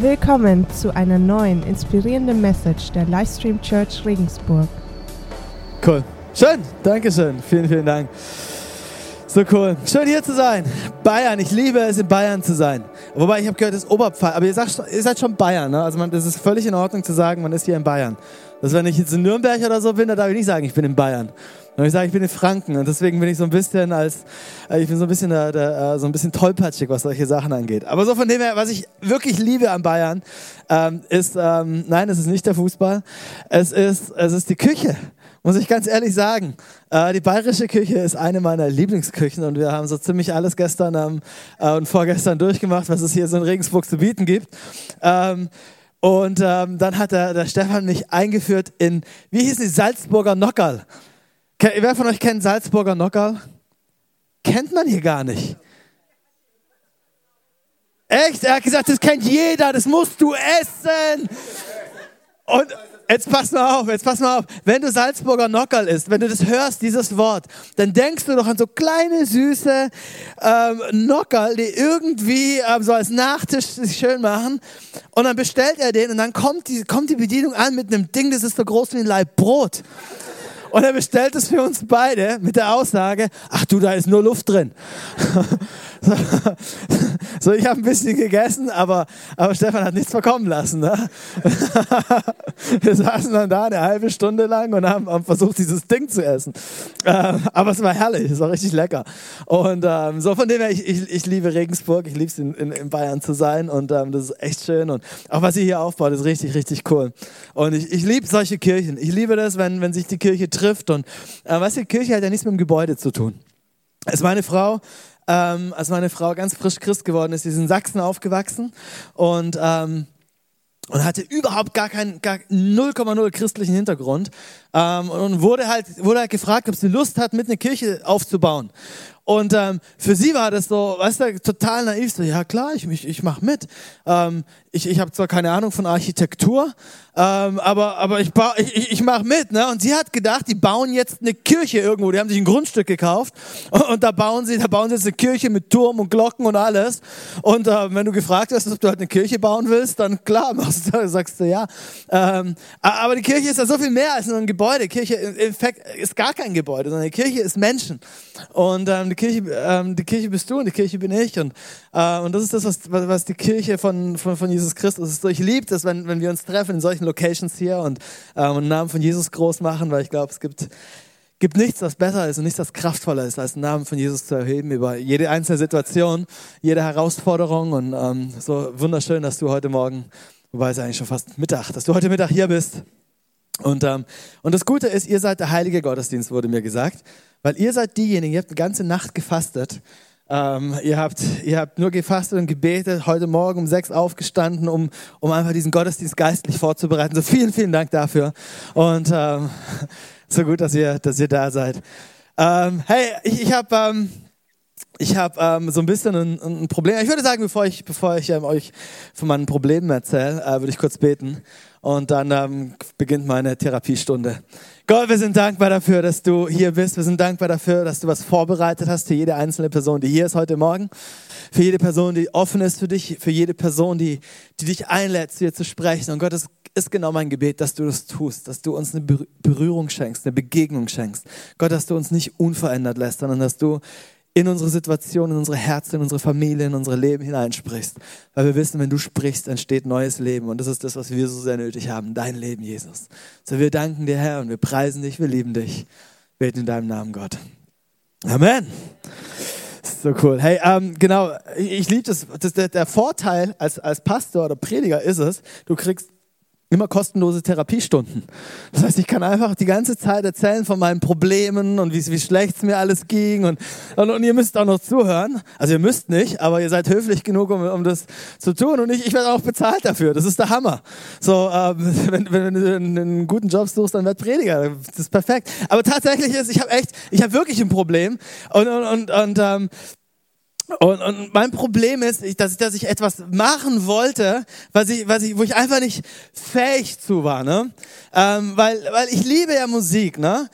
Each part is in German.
Willkommen zu einer neuen inspirierenden Message der Livestream Church Regensburg. Cool. Schön. Dankeschön. Vielen, vielen Dank. So cool. Schön hier zu sein. Bayern. Ich liebe es, in Bayern zu sein. Wobei ich habe gehört, das ist Oberpfalz. Aber ihr, sagt, ihr seid schon Bayern. Ne? Also man, das ist völlig in Ordnung zu sagen, man ist hier in Bayern. Das, wenn ich jetzt in Nürnberg oder so bin, dann darf ich nicht sagen, ich bin in Bayern. Und ich sage, ich bin in Franken und deswegen bin ich so ein bisschen als, äh, ich bin so ein bisschen, der, äh, so ein bisschen tollpatschig, was solche Sachen angeht. Aber so von dem her, was ich wirklich liebe an Bayern, ähm, ist, ähm, nein, es ist nicht der Fußball, es ist, es ist die Küche. Muss ich ganz ehrlich sagen, äh, die bayerische Küche ist eine meiner Lieblingsküchen und wir haben so ziemlich alles gestern äh, und vorgestern durchgemacht, was es hier so in Regensburg zu bieten gibt. Ähm, und dann hat der, der Stefan mich eingeführt in, wie hieß die, Salzburger Nockerl. Wer von euch kennt Salzburger Nockerl? Kennt man hier gar nicht. Echt? Er hat gesagt, das kennt jeder, das musst du essen. Und jetzt pass mal auf, jetzt pass mal auf. Wenn du Salzburger Nockerl isst, wenn du das hörst, dieses Wort, dann denkst du doch an so kleine, süße ähm, Nockerl, die irgendwie ähm, so als Nachtisch sich schön machen. Und dann bestellt er den und dann kommt die, kommt die Bedienung an mit einem Ding, das ist so groß wie ein Leib Brot. Und er bestellt es für uns beide mit der Aussage, ach du, da ist nur Luft drin. So, ich habe ein bisschen gegessen, aber, aber Stefan hat nichts verkommen lassen. Ne? Wir saßen dann da eine halbe Stunde lang und haben, haben versucht, dieses Ding zu essen. Ähm, aber es war herrlich, es war richtig lecker. Und ähm, so von dem her, ich, ich, ich liebe Regensburg, ich liebe es in, in, in, Bayern zu sein und ähm, das ist echt schön. Und auch was ihr hier aufbaut, ist richtig, richtig cool. Und ich, ich liebe solche Kirchen. Ich liebe das, wenn, wenn sich die Kirche trifft. Und äh, was die Kirche hat ja nichts mit dem Gebäude zu tun. Es ist meine Frau, ähm, als meine Frau ganz frisch Christ geworden ist, die ist in Sachsen aufgewachsen und ähm, und hatte überhaupt gar keinen, gar 0,0 christlichen Hintergrund ähm, und wurde halt, wurde halt gefragt, ob sie Lust hat, mit einer Kirche aufzubauen. Und ähm, für sie war das so, weißt du, total naiv, so, ja klar, ich, ich, ich mache mit. Ähm, ich ich habe zwar keine Ahnung von Architektur, ähm, aber, aber ich, ich, ich mache mit. Ne? Und sie hat gedacht, die bauen jetzt eine Kirche irgendwo. Die haben sich ein Grundstück gekauft und, und da bauen sie, da bauen sie jetzt eine Kirche mit Turm und Glocken und alles. Und äh, wenn du gefragt hast, ob du halt eine Kirche bauen willst, dann klar, machst du, sagst du ja. Ähm, aber die Kirche ist ja so viel mehr als nur ein Gebäude. Kirche im Fact ist gar kein Gebäude, sondern die Kirche ist Menschen. Und ähm, die, Kirche, ähm, die Kirche bist du und die Kirche bin ich. Und, äh, und das ist das, was, was die Kirche von, von, von Jesus Christus ist. Ich liebe das, wenn, wenn wir uns treffen in solchen Locations hier und ähm, den Namen von Jesus groß machen, weil ich glaube, es gibt, gibt nichts, was besser ist und nichts, was kraftvoller ist, als den Namen von Jesus zu erheben über jede einzelne Situation, jede Herausforderung. Und ähm, so wunderschön, dass du heute Morgen, wobei es eigentlich schon fast Mittag, dass du heute Mittag hier bist. Und, ähm, und das Gute ist, ihr seid der heilige Gottesdienst, wurde mir gesagt, weil ihr seid diejenigen, ihr habt eine ganze Nacht gefastet ähm, ihr, habt, ihr habt nur gefastet und gebetet, heute Morgen um sechs aufgestanden, um, um einfach diesen Gottesdienst geistlich vorzubereiten. So vielen, vielen Dank dafür. Und ähm, so gut, dass ihr, dass ihr da seid. Ähm, hey, ich, ich habe ähm, ich habe ähm, so ein bisschen ein, ein, Problem. Ich würde sagen, bevor ich, bevor ich ähm, euch von meinen Problemen erzähle, äh, würde ich kurz beten und dann ähm, beginnt meine Therapiestunde. Gott, wir sind dankbar dafür, dass du hier bist. Wir sind dankbar dafür, dass du was vorbereitet hast für jede einzelne Person, die hier ist heute Morgen. Für jede Person, die offen ist für dich. Für jede Person, die, die dich einlädt, zu dir zu sprechen. Und Gott, es ist genau mein Gebet, dass du das tust. Dass du uns eine Berührung schenkst, eine Begegnung schenkst. Gott, dass du uns nicht unverändert lässt, sondern dass du in unsere Situation, in unsere Herzen, in unsere Familie, in unser Leben hineinsprichst. Weil wir wissen, wenn du sprichst, entsteht neues Leben. Und das ist das, was wir so sehr nötig haben. Dein Leben, Jesus. So, wir danken dir, Herr, und wir preisen dich, wir lieben dich. Beten in deinem Namen, Gott. Amen. So cool. Hey, ähm, genau, ich, ich liebe das. das der, der Vorteil als, als Pastor oder Prediger ist es, du kriegst immer kostenlose Therapiestunden. Das heißt, ich kann einfach die ganze Zeit erzählen von meinen Problemen und wie, wie schlecht es mir alles ging und, und, und, ihr müsst auch noch zuhören. Also ihr müsst nicht, aber ihr seid höflich genug, um, um das zu tun und ich, ich werde auch bezahlt dafür. Das ist der Hammer. So, ähm, wenn, wenn, du einen guten Job suchst, dann werd Prediger. Das ist perfekt. Aber tatsächlich ist, ich habe echt, ich habe wirklich ein Problem und, und, und, und ähm, und, und mein Problem ist, dass, dass ich etwas machen wollte, was ich, was ich, wo ich einfach nicht fähig zu war. Ne? Ähm, weil, weil ich liebe ja Musik. Ne?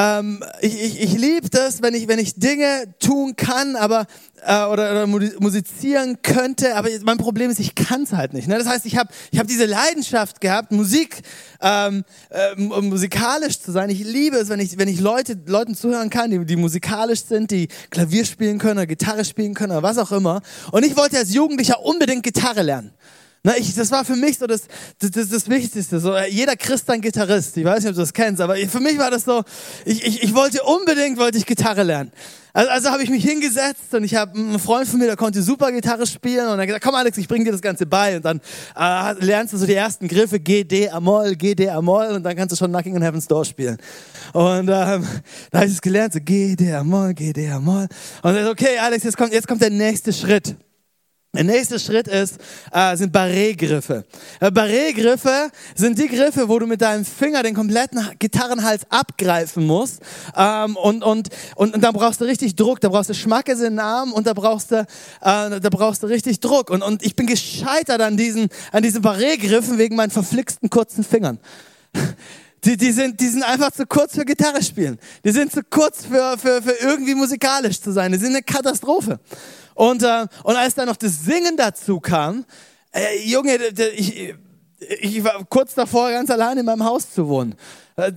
Ähm, ich, ich, ich liebe das, wenn ich, wenn ich Dinge tun kann, aber äh, oder, oder musizieren könnte, aber mein Problem ist, ich kann es halt nicht. Ne? Das heißt, ich habe ich hab diese Leidenschaft gehabt, Musik ähm, äh, musikalisch zu sein. Ich liebe es, wenn ich, wenn ich Leute, Leuten zuhören kann, die, die musikalisch sind, die Klavier spielen können oder Gitarre spielen können oder was auch immer. Und ich wollte als Jugendlicher unbedingt Gitarre lernen. Na, ich, das war für mich so das, das, das, das Wichtigste. So, jeder Christ ein Gitarrist. Ich weiß nicht, ob du das kennst, aber für mich war das so, ich, ich, ich wollte unbedingt wollte ich Gitarre lernen. Also, also habe ich mich hingesetzt und ich habe einen Freund von mir, der konnte super Gitarre spielen und er gesagt, komm Alex, ich bring dir das Ganze bei und dann äh, lernst du so die ersten Griffe G, D, A-Moll, G, D, A-Moll und dann kannst du schon Knocking on Heaven's Door spielen. Und ähm, da habe ich es gelernt, so G, D, A-Moll, G, D, A-Moll. Und so, okay Alex, jetzt kommt, jetzt kommt der nächste Schritt. Der nächste Schritt ist, äh, sind Barré-Griffe. Äh, Barré-Griffe sind die Griffe, wo du mit deinem Finger den kompletten Gitarrenhals abgreifen musst. Ähm, und, und, und, und da brauchst du richtig Druck, da brauchst du Schmackes in den Arm und da brauchst du, äh, da brauchst du richtig Druck. Und, und ich bin gescheitert an diesen, an diesen Barré-Griffen wegen meinen verflixten kurzen Fingern. Die, die, sind, die sind einfach zu kurz für Gitarre spielen. Die sind zu kurz für, für, für irgendwie musikalisch zu sein. Die sind eine Katastrophe. Und, äh, und als dann noch das Singen dazu kam, äh, Junge, ich, ich war kurz davor, ganz allein in meinem Haus zu wohnen. Äh,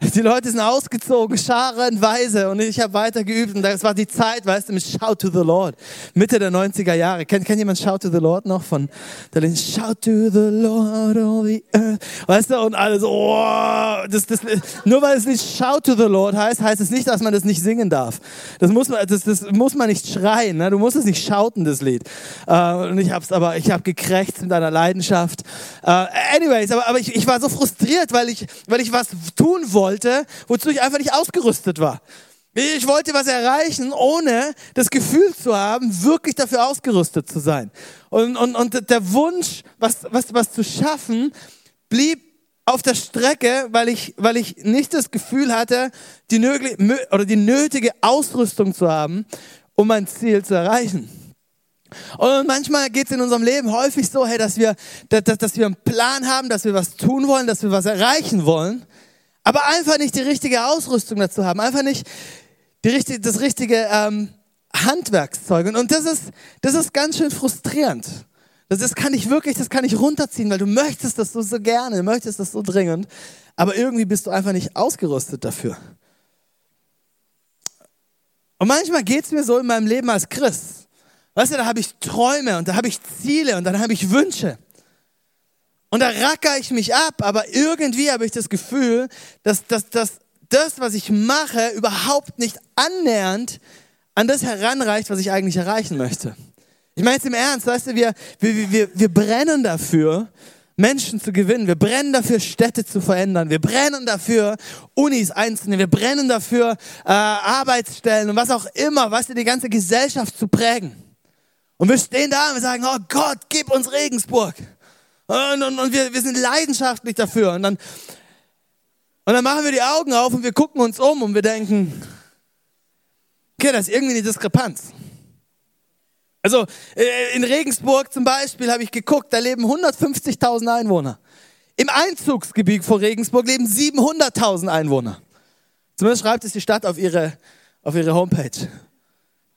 die Leute sind ausgezogen, scharenweise und ich habe weiter geübt und das war die Zeit, weißt du, mit Shout to the Lord, Mitte der 90er Jahre. Kennt, kennt jemand Shout to the Lord noch von der Linie Shout to the Lord all the earth, weißt du, und alles, oh, das, das, nur weil es nicht Shout to the Lord heißt, heißt es nicht, dass man das nicht singen darf. Das muss man, das, das muss man nicht schreien, ne? du musst es nicht schauten, das Lied. Äh, und ich hab's aber, ich habe gekrächzt mit einer Leidenschaft. Äh, anyways, aber, aber ich, ich war so frustriert, weil ich, weil ich was tun wollte, wollte, wozu ich einfach nicht ausgerüstet war. Ich wollte was erreichen, ohne das Gefühl zu haben, wirklich dafür ausgerüstet zu sein. Und, und, und der Wunsch, was, was, was zu schaffen, blieb auf der Strecke, weil ich, weil ich nicht das Gefühl hatte, die, nötige, oder die nötige Ausrüstung zu haben, um mein Ziel zu erreichen. Und manchmal geht es in unserem Leben häufig so, hey, dass, wir, dass, dass wir einen Plan haben, dass wir was tun wollen, dass wir was erreichen wollen aber einfach nicht die richtige Ausrüstung dazu haben, einfach nicht richtige, das richtige ähm, Handwerkszeug. Und, und das, ist, das ist ganz schön frustrierend. Das, das kann ich wirklich, das kann ich runterziehen, weil du möchtest das so, so gerne, möchtest das so dringend, aber irgendwie bist du einfach nicht ausgerüstet dafür. Und manchmal geht es mir so in meinem Leben als Christ. Weißt du, da habe ich Träume und da habe ich Ziele und dann habe ich Wünsche. Und da racker ich mich ab, aber irgendwie habe ich das Gefühl, dass, dass, dass das, was ich mache, überhaupt nicht annähernd an das heranreicht, was ich eigentlich erreichen möchte. Ich meine jetzt im Ernst, weißt du, wir, wir, wir, wir brennen dafür, Menschen zu gewinnen. Wir brennen dafür, Städte zu verändern. Wir brennen dafür, Unis einzunehmen. Wir brennen dafür, äh, Arbeitsstellen und was auch immer, weißt du, die ganze Gesellschaft zu prägen. Und wir stehen da und wir sagen, oh Gott, gib uns Regensburg. Und, und, und wir, wir sind leidenschaftlich dafür. Und dann, und dann machen wir die Augen auf und wir gucken uns um und wir denken, okay, das ist irgendwie eine Diskrepanz. Also äh, in Regensburg zum Beispiel habe ich geguckt, da leben 150.000 Einwohner. Im Einzugsgebiet von Regensburg leben 700.000 Einwohner. Zumindest schreibt es die Stadt auf ihre, auf ihre Homepage.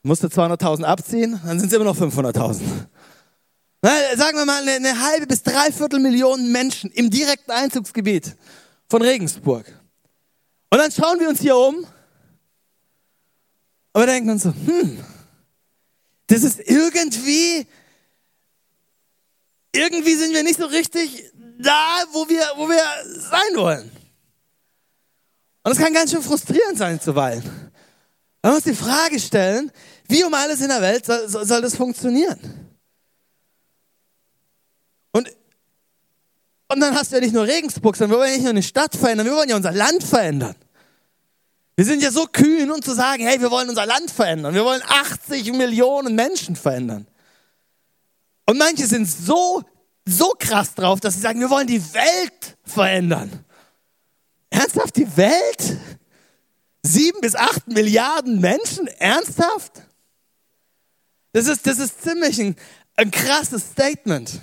Musste 200.000 abziehen, dann sind es immer noch 500.000. Sagen wir mal eine halbe bis dreiviertel Millionen Menschen im direkten Einzugsgebiet von Regensburg. Und dann schauen wir uns hier um und wir denken uns so, hm, das ist irgendwie, irgendwie sind wir nicht so richtig da, wo wir, wo wir sein wollen. Und das kann ganz schön frustrierend sein zuweilen. Man muss die Frage stellen, wie um alles in der Welt soll, soll das funktionieren? Und, und dann hast du ja nicht nur Regensburg, sondern wir wollen ja nicht nur eine Stadt verändern, wir wollen ja unser Land verändern. Wir sind ja so kühn, um zu sagen, hey, wir wollen unser Land verändern. Wir wollen 80 Millionen Menschen verändern. Und manche sind so, so krass drauf, dass sie sagen, wir wollen die Welt verändern. Ernsthaft die Welt? Sieben bis acht Milliarden Menschen? Ernsthaft? Das ist, das ist ziemlich ein, ein krasses Statement.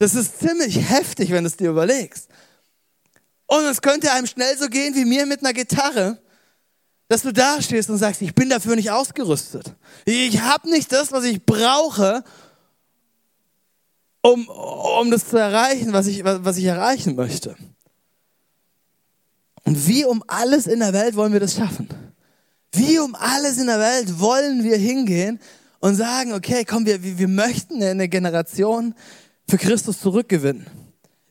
Das ist ziemlich heftig, wenn du es dir überlegst. Und es könnte einem schnell so gehen wie mir mit einer Gitarre, dass du da stehst und sagst, ich bin dafür nicht ausgerüstet. Ich habe nicht das, was ich brauche, um, um das zu erreichen, was ich, was ich erreichen möchte. Und wie um alles in der Welt wollen wir das schaffen? Wie um alles in der Welt wollen wir hingehen und sagen, okay, komm, wir, wir möchten eine Generation für Christus zurückgewinnen.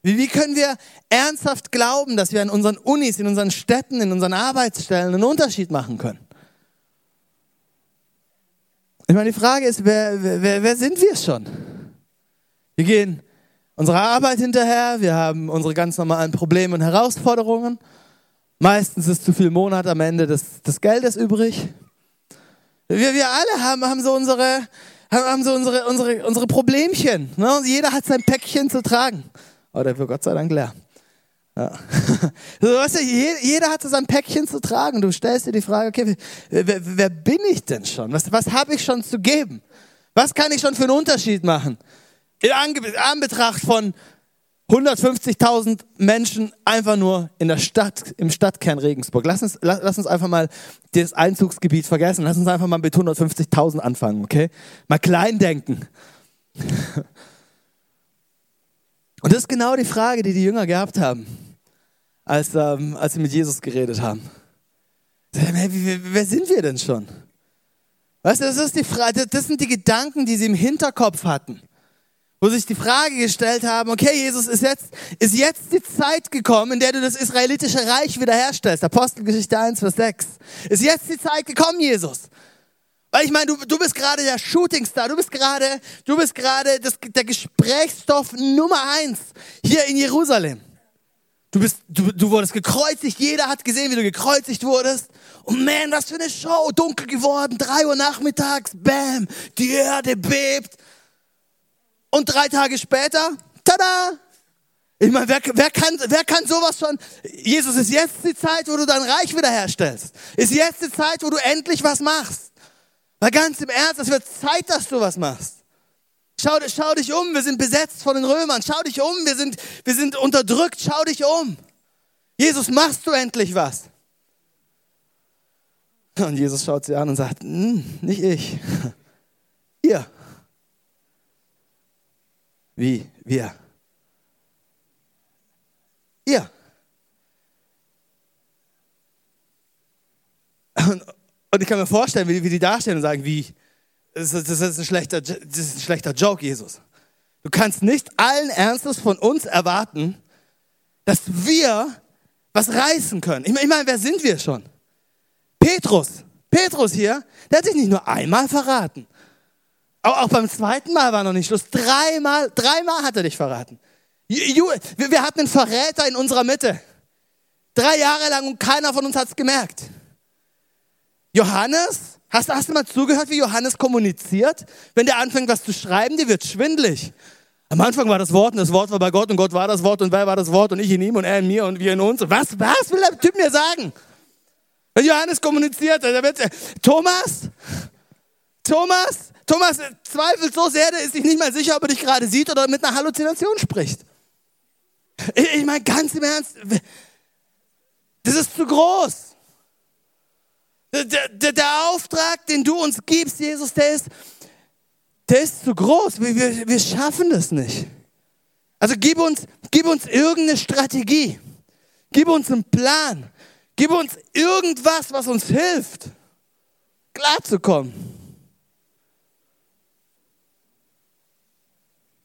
Wie, wie können wir ernsthaft glauben, dass wir in unseren Unis, in unseren Städten, in unseren Arbeitsstellen einen Unterschied machen können? Ich meine, die Frage ist, wer, wer, wer sind wir schon? Wir gehen unserer Arbeit hinterher, wir haben unsere ganz normalen Probleme und Herausforderungen. Meistens ist zu viel Monat am Ende des, des Geldes übrig. Wir, wir alle haben, haben so unsere, haben so unsere, unsere, unsere Problemchen. Ne? Und jeder hat sein Päckchen zu tragen. Oh, der wird Gott sei Dank leer. Ja. So, weißt du, jeder hat so sein Päckchen zu tragen. Du stellst dir die Frage, okay, wer, wer bin ich denn schon? Was, was habe ich schon zu geben? Was kann ich schon für einen Unterschied machen? In Anbetracht von 150.000 Menschen einfach nur in der Stadt, im Stadtkern Regensburg. Lass uns, lass, lass uns einfach mal das Einzugsgebiet vergessen. Lass uns einfach mal mit 150.000 anfangen, okay? Mal klein denken. Und das ist genau die Frage, die die Jünger gehabt haben, als, ähm, als sie mit Jesus geredet haben. Wer sind wir denn schon? Weißt du, das ist die Frage, das sind die Gedanken, die sie im Hinterkopf hatten wo sich die Frage gestellt haben, okay, Jesus, ist jetzt, ist jetzt die Zeit gekommen, in der du das israelitische Reich wiederherstellst. Apostelgeschichte 1, Vers 6. Ist jetzt die Zeit gekommen, Jesus. Weil ich meine, du, du bist gerade der Shootingstar, du bist gerade, du bist gerade das, der Gesprächsstoff Nummer eins hier in Jerusalem. Du bist, du, du wurdest gekreuzigt, jeder hat gesehen, wie du gekreuzigt wurdest. Und man, was für eine Show, dunkel geworden, drei Uhr nachmittags, bam, die Erde bebt. Und drei Tage später, tada! Ich meine, wer, wer, kann, wer kann sowas schon? Jesus, ist jetzt die Zeit, wo du dein Reich wiederherstellst. Ist jetzt die Zeit, wo du endlich was machst. Weil ganz im Ernst, es wird Zeit, dass du was machst. Schau, schau dich um, wir sind besetzt von den Römern. Schau dich um, wir sind, wir sind unterdrückt. Schau dich um. Jesus, machst du endlich was? Und Jesus schaut sie an und sagt, hm, nicht ich, ihr. Wie? Wir? Ihr. Und, und ich kann mir vorstellen, wie, wie die dastehen und sagen, wie, das ist, das, ist ein schlechter, das ist ein schlechter Joke, Jesus. Du kannst nicht allen Ernstes von uns erwarten, dass wir was reißen können. Ich meine, ich mein, wer sind wir schon? Petrus. Petrus hier, der hat sich nicht nur einmal verraten. Auch, auch beim zweiten Mal war noch nicht Schluss. Dreimal, dreimal hat er dich verraten. Wir hatten einen Verräter in unserer Mitte. Drei Jahre lang und keiner von uns hat es gemerkt. Johannes, hast, hast du mal zugehört, wie Johannes kommuniziert? Wenn der anfängt, was zu schreiben, die wird schwindlig. Am Anfang war das Wort und das Wort war bei Gott und Gott war das Wort und wer war das Wort und ich in ihm und er in mir und wir in uns. was, was will der Typ mir sagen? Wenn Johannes kommuniziert, dann wird Thomas, Thomas, Thomas zweifelt so sehr, der ist sich nicht mal sicher, ob er dich gerade sieht oder mit einer Halluzination spricht. Ich, ich meine, ganz im Ernst, das ist zu groß. Der, der, der, Auftrag, den du uns gibst, Jesus, der ist, der ist zu groß. Wir, wir, wir schaffen das nicht. Also gib uns, gib uns irgendeine Strategie. Gib uns einen Plan. Gib uns irgendwas, was uns hilft, klarzukommen.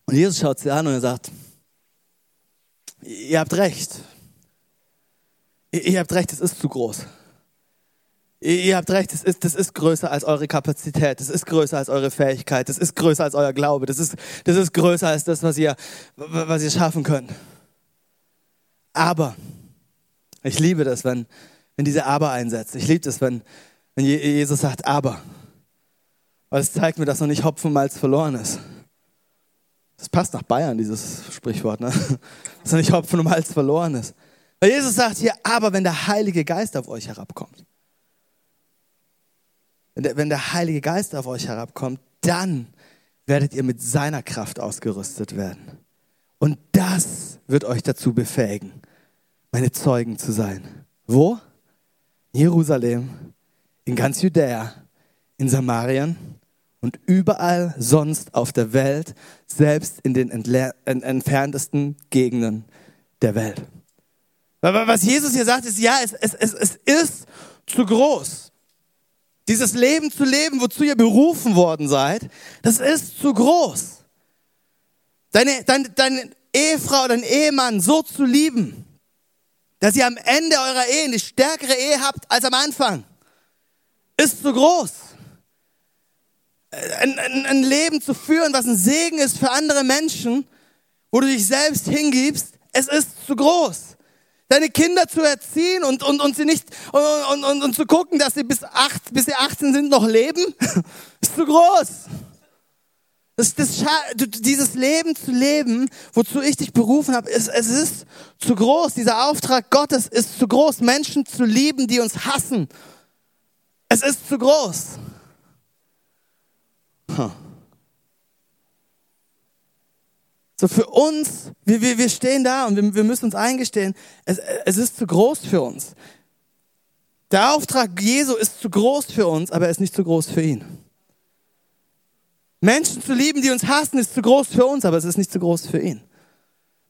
Und Jesus schaut sie an und er sagt, ihr habt recht. Ihr habt recht, es ist zu groß. Ihr habt recht, das ist, das ist größer als eure Kapazität, das ist größer als eure Fähigkeit, das ist größer als euer Glaube, das ist, das ist größer als das, was ihr, was ihr schaffen könnt. Aber, ich liebe das, wenn, wenn diese Aber einsetzt. Ich liebe das, wenn, wenn Jesus sagt, aber. Weil es zeigt mir, dass noch nicht Hopfen Malz verloren ist. Das passt nach Bayern, dieses Sprichwort, ne? dass er nicht Hopfen um Hals verloren ist. Weil Jesus sagt hier, aber wenn der Heilige Geist auf euch herabkommt, wenn der, wenn der Heilige Geist auf euch herabkommt, dann werdet ihr mit seiner Kraft ausgerüstet werden. Und das wird euch dazu befähigen, meine Zeugen zu sein. Wo? Jerusalem, in ganz Judäa, in Samarien und überall sonst auf der Welt, selbst in den entferntesten Gegenden der Welt. Was Jesus hier sagt, ist, ja, es, es, es, es ist zu groß. Dieses Leben zu leben, wozu ihr berufen worden seid, das ist zu groß. Deine, deine, deine Ehefrau, dein Ehemann so zu lieben, dass ihr am Ende eurer Ehe eine stärkere Ehe habt als am Anfang, ist zu groß. Ein, ein, ein Leben zu führen, was ein Segen ist für andere Menschen, wo du dich selbst hingibst, es ist zu groß deine Kinder zu erziehen und, und, und sie nicht und, und, und, zu gucken, dass sie bis, acht, bis sie 18 sind noch leben, ist zu groß. Das, das, dieses Leben zu leben, wozu ich dich berufen habe, ist, es ist zu groß. Dieser Auftrag Gottes ist zu groß, Menschen zu lieben, die uns hassen. Es ist zu groß. So für uns, wir, wir, wir stehen da und wir, wir müssen uns eingestehen, es, es ist zu groß für uns. Der Auftrag Jesu ist zu groß für uns, aber er ist nicht zu groß für ihn. Menschen zu lieben, die uns hassen, ist zu groß für uns, aber es ist nicht zu groß für ihn.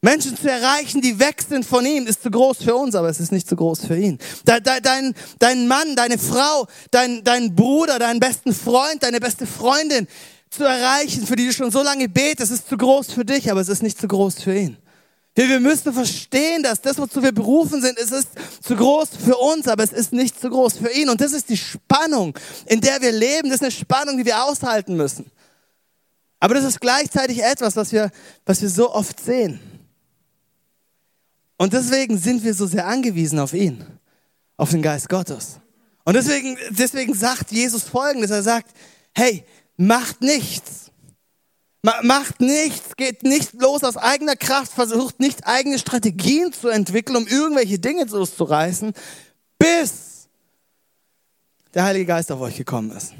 Menschen zu erreichen, die weg sind von ihm, ist zu groß für uns, aber es ist nicht zu groß für ihn. Dein, dein Mann, deine Frau, dein, dein Bruder, deinen besten Freund, deine beste Freundin, zu erreichen, für die du schon so lange betest, ist zu groß für dich, aber es ist nicht zu groß für ihn. Wir, müssen verstehen, dass das, wozu wir berufen sind, es ist zu groß für uns, aber es ist nicht zu groß für ihn. Und das ist die Spannung, in der wir leben. Das ist eine Spannung, die wir aushalten müssen. Aber das ist gleichzeitig etwas, was wir, was wir so oft sehen. Und deswegen sind wir so sehr angewiesen auf ihn, auf den Geist Gottes. Und deswegen, deswegen sagt Jesus Folgendes. Er sagt, hey, macht nichts. Macht nichts, geht nicht los aus eigener Kraft, versucht nicht eigene Strategien zu entwickeln, um irgendwelche Dinge loszureißen, bis der Heilige Geist auf euch gekommen ist.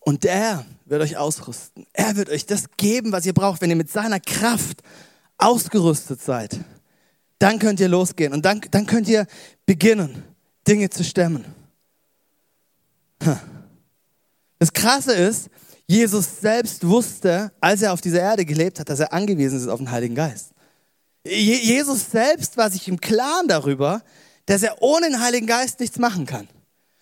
Und er wird euch ausrüsten. Er wird euch das geben, was ihr braucht, wenn ihr mit seiner Kraft ausgerüstet seid. Dann könnt ihr losgehen und dann, dann könnt ihr beginnen, Dinge zu stemmen. Das Krasse ist, Jesus selbst wusste, als er auf dieser Erde gelebt hat, dass er angewiesen ist auf den Heiligen Geist. Jesus selbst war sich im Klaren darüber, dass er ohne den Heiligen Geist nichts machen kann.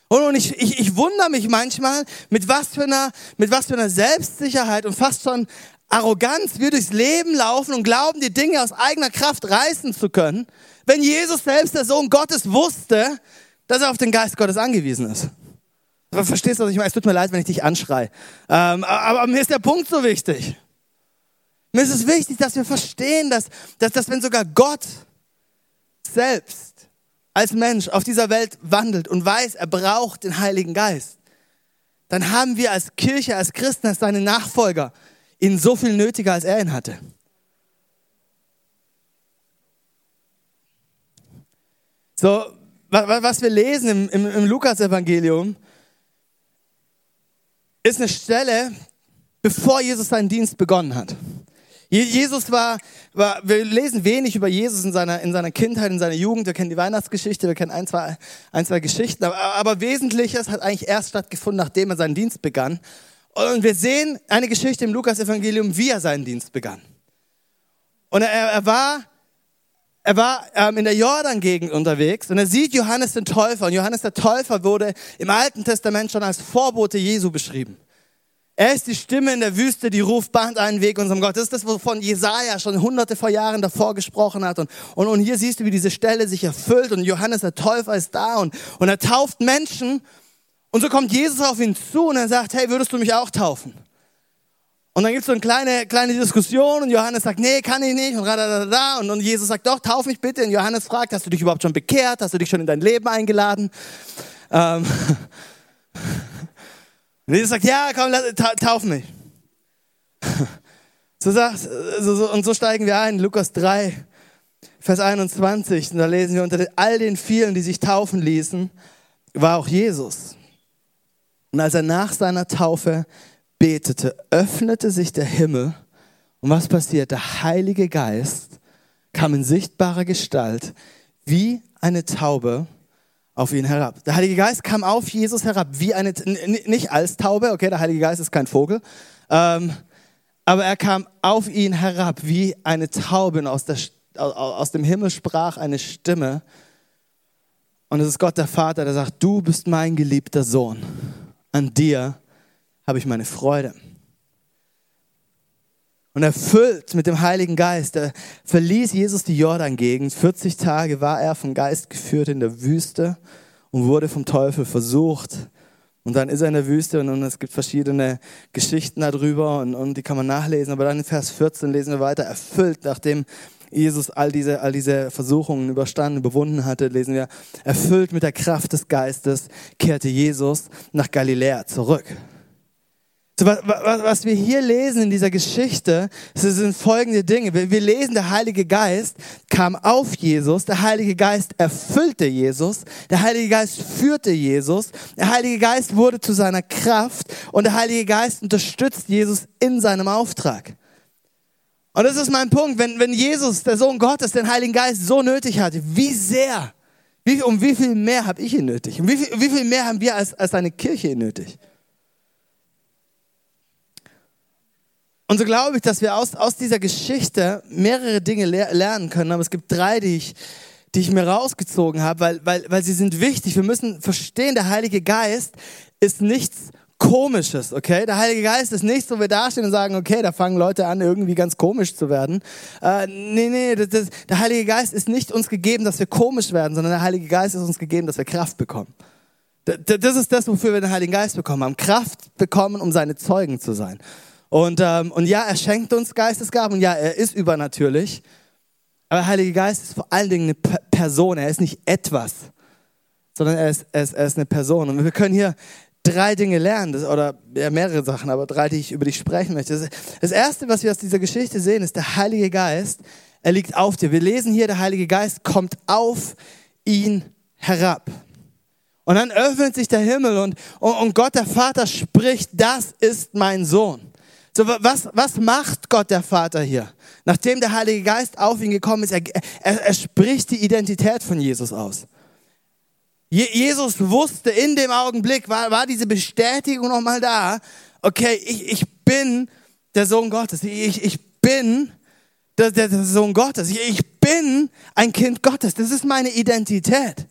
Und ich, ich, ich wundere mich manchmal, mit was, für einer, mit was für einer Selbstsicherheit und fast schon Arroganz wir durchs Leben laufen und glauben, die Dinge aus eigener Kraft reißen zu können, wenn Jesus selbst, der Sohn Gottes, wusste, dass er auf den Geist Gottes angewiesen ist. Verstehst du, was ich meine? Es tut mir leid, wenn ich dich anschreie. Ähm, aber, mir ist der Punkt so wichtig. Mir ist es wichtig, dass wir verstehen, dass, dass, dass wenn sogar Gott selbst als Mensch auf dieser Welt wandelt und weiß, er braucht den Heiligen Geist, dann haben wir als Kirche, als Christen, als seine Nachfolger ihn so viel nötiger, als er ihn hatte. So, was wir lesen im, im, im Lukas-Evangelium, ist eine Stelle, bevor Jesus seinen Dienst begonnen hat. Jesus war, war, wir lesen wenig über Jesus in seiner, in seiner Kindheit, in seiner Jugend. Wir kennen die Weihnachtsgeschichte, wir kennen ein, zwei, ein, zwei Geschichten. Aber, aber Wesentliches hat eigentlich erst stattgefunden, nachdem er seinen Dienst begann. Und wir sehen eine Geschichte im Lukas-Evangelium, wie er seinen Dienst begann. Und er, er war, er war ähm, in der Jordan-Gegend unterwegs und er sieht Johannes den Täufer. Und Johannes der Täufer wurde im Alten Testament schon als Vorbote Jesu beschrieben. Er ist die Stimme in der Wüste, die ruft, bahnt einen Weg unserem Gott. Das ist das, wovon Jesaja schon hunderte vor Jahren davor gesprochen hat. Und, und, und hier siehst du, wie diese Stelle sich erfüllt und Johannes der Täufer ist da und, und er tauft Menschen. Und so kommt Jesus auf ihn zu und er sagt, hey, würdest du mich auch taufen? Und dann gibt es so eine kleine, kleine Diskussion und Johannes sagt, nee, kann ich nicht und, da, und, und Jesus sagt, doch, tauf mich bitte. Und Johannes fragt, hast du dich überhaupt schon bekehrt? Hast du dich schon in dein Leben eingeladen? Ähm, Und Jesus sagt, ja, komm, tauf mich. So sagt, so, und so steigen wir ein, Lukas 3, Vers 21. Und da lesen wir, unter all den vielen, die sich taufen ließen, war auch Jesus. Und als er nach seiner Taufe betete, öffnete sich der Himmel. Und was passiert? Der Heilige Geist kam in sichtbarer Gestalt wie eine Taube auf ihn herab. Der Heilige Geist kam auf Jesus herab, wie eine, nicht als Taube, okay, der Heilige Geist ist kein Vogel, ähm, aber er kam auf ihn herab, wie eine Taube und aus, der, aus dem Himmel sprach eine Stimme. Und es ist Gott der Vater, der sagt, du bist mein geliebter Sohn. An dir habe ich meine Freude. Und erfüllt mit dem Heiligen Geist, da verließ Jesus die Jordan-Gegend. 40 Tage war er vom Geist geführt in der Wüste und wurde vom Teufel versucht. Und dann ist er in der Wüste und, und es gibt verschiedene Geschichten darüber und, und die kann man nachlesen. Aber dann in Vers 14 lesen wir weiter, erfüllt, nachdem Jesus all diese, all diese Versuchungen überstanden, überwunden hatte, lesen wir, erfüllt mit der Kraft des Geistes, kehrte Jesus nach Galiläa zurück. So, was, was wir hier lesen in dieser Geschichte, sind folgende Dinge. Wir lesen, der Heilige Geist kam auf Jesus, der Heilige Geist erfüllte Jesus, der Heilige Geist führte Jesus, der Heilige Geist wurde zu seiner Kraft und der Heilige Geist unterstützt Jesus in seinem Auftrag. Und das ist mein Punkt, wenn, wenn Jesus, der Sohn Gottes, den Heiligen Geist so nötig hat, wie sehr, wie, um wie viel mehr habe ich ihn nötig? Um wie viel, wie viel mehr haben wir als, als eine Kirche ihn nötig? Und so glaube ich, dass wir aus, aus dieser Geschichte mehrere Dinge le lernen können. Aber es gibt drei, die ich, die ich mir rausgezogen habe, weil, weil, weil sie sind wichtig. Wir müssen verstehen, der Heilige Geist ist nichts Komisches, okay? Der Heilige Geist ist nichts, wo wir dastehen und sagen, okay, da fangen Leute an, irgendwie ganz komisch zu werden. Äh, nee, nee, das, das, der Heilige Geist ist nicht uns gegeben, dass wir komisch werden, sondern der Heilige Geist ist uns gegeben, dass wir Kraft bekommen. Das ist das, wofür wir den Heiligen Geist bekommen haben. Kraft bekommen, um seine Zeugen zu sein. Und, ähm, und ja, er schenkt uns Geistesgaben und ja, er ist übernatürlich. Aber der Heilige Geist ist vor allen Dingen eine P Person. Er ist nicht etwas, sondern er ist, er, ist, er ist eine Person. Und wir können hier drei Dinge lernen, oder mehrere Sachen, aber drei, die ich über dich sprechen möchte. Das, das erste, was wir aus dieser Geschichte sehen, ist der Heilige Geist. Er liegt auf dir. Wir lesen hier, der Heilige Geist kommt auf ihn herab. Und dann öffnet sich der Himmel und, und Gott, der Vater, spricht, das ist mein Sohn. So, was, was macht Gott der Vater hier? Nachdem der Heilige Geist auf ihn gekommen ist, er, er, er spricht die Identität von Jesus aus. Je, Jesus wusste in dem Augenblick, war, war diese Bestätigung nochmal da, okay, ich, ich bin der Sohn Gottes. Ich, ich bin der, der, der Sohn Gottes. Ich, ich bin ein Kind Gottes. Das ist meine Identität.